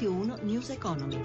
Radio 1 News Economy.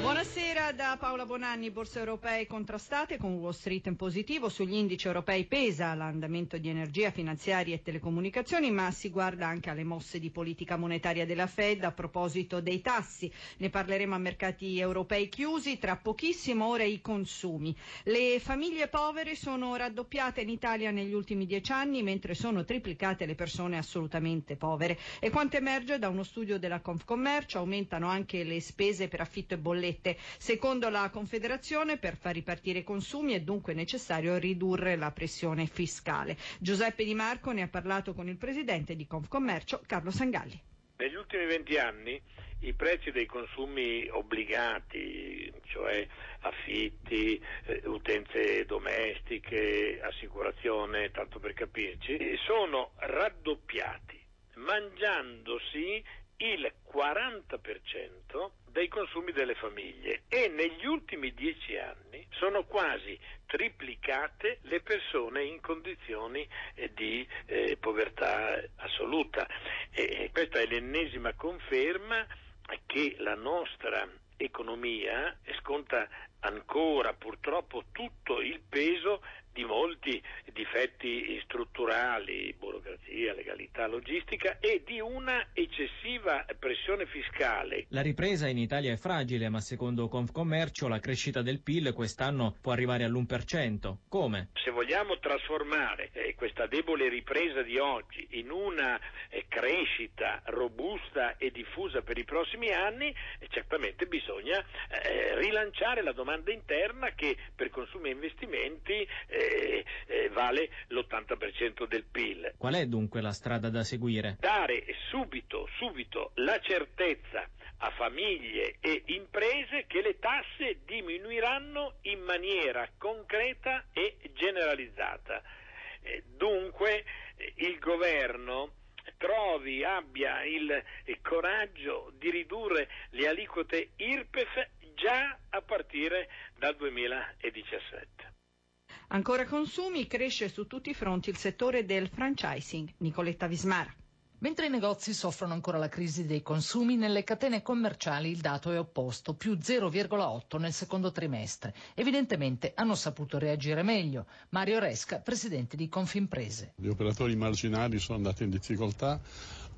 Buonasera da Paola Bonanni, borse europee contrastate con Wall Street in positivo, sugli indici europei pesa l'andamento di energia, finanziarie e telecomunicazioni, ma si guarda anche alle mosse di politica monetaria della Fed a proposito dei tassi. Ne parleremo a mercati europei chiusi, tra pochissimo ora i consumi. Le famiglie povere sono raddoppiate in Italia negli ultimi dieci anni, mentre sono triplicate le persone assolutamente povere. E quanto emerge da uno studio della Confcommercio, aumentano anche le spese per affitto e bollette bollette. Secondo la Confederazione, per far ripartire i consumi è dunque necessario ridurre la pressione fiscale. Giuseppe Di Marco ne ha parlato con il presidente di Confcommercio, Carlo Sangalli. Negli ultimi 20 anni i prezzi dei consumi obbligati, cioè affitti, eh, utenze domestiche, assicurazione, tanto per capirci, sono raddoppiati, mangiandosi il 40% dei consumi delle famiglie e negli ultimi dieci anni sono quasi triplicate le persone in condizioni eh, di eh, povertà assoluta. E questa è l'ennesima conferma che la nostra economia sconta ancora purtroppo tutto il peso di molti difetti strutturali, burocrazia, legalità, logistica e di una eccessiva pressione fiscale. La ripresa in Italia è fragile, ma secondo Confcommercio la crescita del PIL quest'anno può arrivare all'1%. Come? Se vogliamo trasformare eh, questa debole ripresa di oggi in una eh, crescita robusta e diffusa per i prossimi anni, eh, certamente bisogna eh, rilanciare la domanda interna che per consumi e investimenti eh, eh, vale l'80% del PIL. Qual è dunque la strada da seguire? Dare subito, subito la certezza a famiglie e imprese che le tasse diminuiranno in maniera concreta e generalizzata. Eh, dunque eh, il governo trovi, abbia il coraggio di ridurre le aliquote IRPEF già a partire dal 2017. Ancora consumi, cresce su tutti i fronti il settore del franchising. Nicoletta Vismara. Mentre i negozi soffrono ancora la crisi dei consumi, nelle catene commerciali il dato è opposto, più 0,8 nel secondo trimestre. Evidentemente hanno saputo reagire meglio. Mario Resca, presidente di Confimprese. Gli operatori marginali sono andati in difficoltà,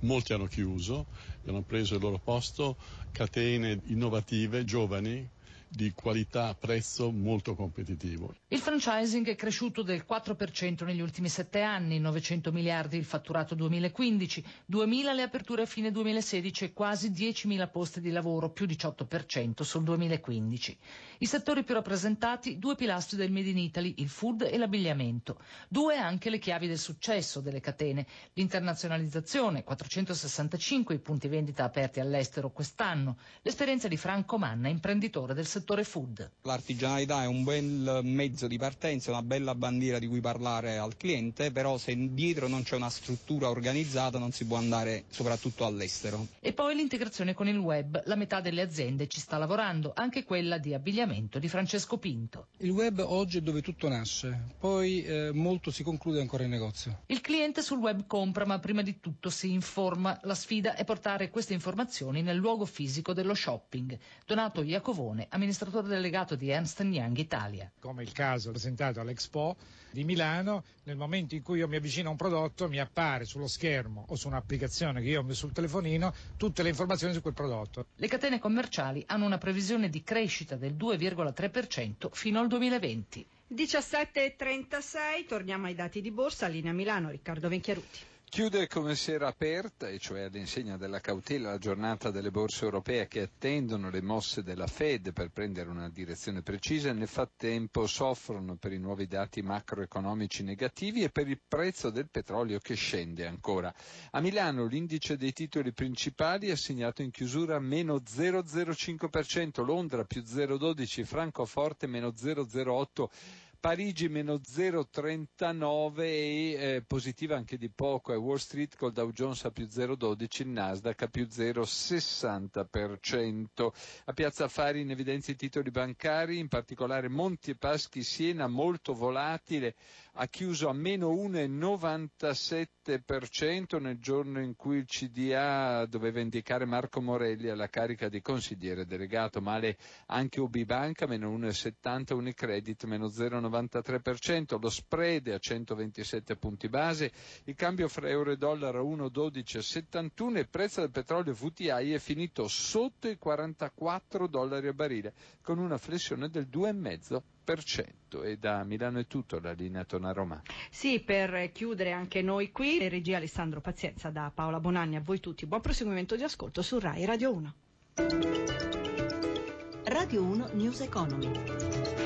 molti hanno chiuso, hanno preso il loro posto catene innovative, giovani, di qualità-prezzo molto competitivo. Il franchising è cresciuto del 4% negli ultimi sette anni, 900 miliardi il fatturato 2015, 2.000 le aperture a fine 2016 e quasi 10.000 posti di lavoro, più 18% sul 2015. I settori più rappresentati, due pilastri del Made in Italy, il food e l'abbigliamento. Due anche le chiavi del successo delle catene, l'internazionalizzazione, 465 i punti vendita aperti all'estero quest'anno, l'esperienza di Franco Manna, imprenditore del settore food. L'artigianalità è un bel mezzo di partenza, una bella bandiera di cui parlare al cliente, però se dietro non c'è una struttura organizzata non si può andare soprattutto all'estero. E poi l'integrazione con il web, la metà delle aziende ci sta lavorando, anche quella di abbigliamento di Francesco Pinto. Il web oggi è dove tutto nasce, poi eh, molto si conclude ancora in negozio. Il cliente sul web compra, ma prima di tutto si informa. La sfida è portare queste informazioni nel luogo fisico dello shopping. Donato Iacovone, amministratore amministratore delegato di Ernst Young Italia. Come il caso presentato all'Expo di Milano, nel momento in cui io mi avvicino a un prodotto mi appare sullo schermo o su un'applicazione che io ho sul telefonino tutte le informazioni su quel prodotto. Le catene commerciali hanno una previsione di crescita del 2,3% fino al 2020. 17.36, torniamo ai dati di borsa, linea Milano, Riccardo Venchiaruti. Chiude come si era aperta, e cioè all'insegna della cautela, la giornata delle borse europee che attendono le mosse della Fed per prendere una direzione precisa e nel frattempo soffrono per i nuovi dati macroeconomici negativi e per il prezzo del petrolio che scende ancora. A Milano l'indice dei titoli principali è segnato in chiusura meno 0,05%, Londra più 0,12%, Francoforte meno 0,08%. Parigi meno 0,39 e eh, positiva anche di poco è Wall Street col Dow Jones a più 0,12, il Nasdaq a più 0,60%. A Piazza Affari in evidenza i titoli bancari, in particolare Monti e Paschi Siena molto volatile ha chiuso a meno 1,97% nel giorno in cui il CDA doveva indicare Marco Morelli alla carica di consigliere delegato, male anche UB Banca, meno 1,70%, Unicredit meno 0,93%, lo spread a 127 punti base, il cambio fra euro e dollaro a 1,1271 e il prezzo del petrolio VTI è finito sotto i 44 dollari a barile, con una flessione del 2,5%. E da Milano è tutto, la linea torna a Roma. Sì, per chiudere anche noi qui, regia Alessandro Pazienza da Paola Bonanni, a voi tutti, buon proseguimento di ascolto su RAI Radio 1. Radio 1 News Economy.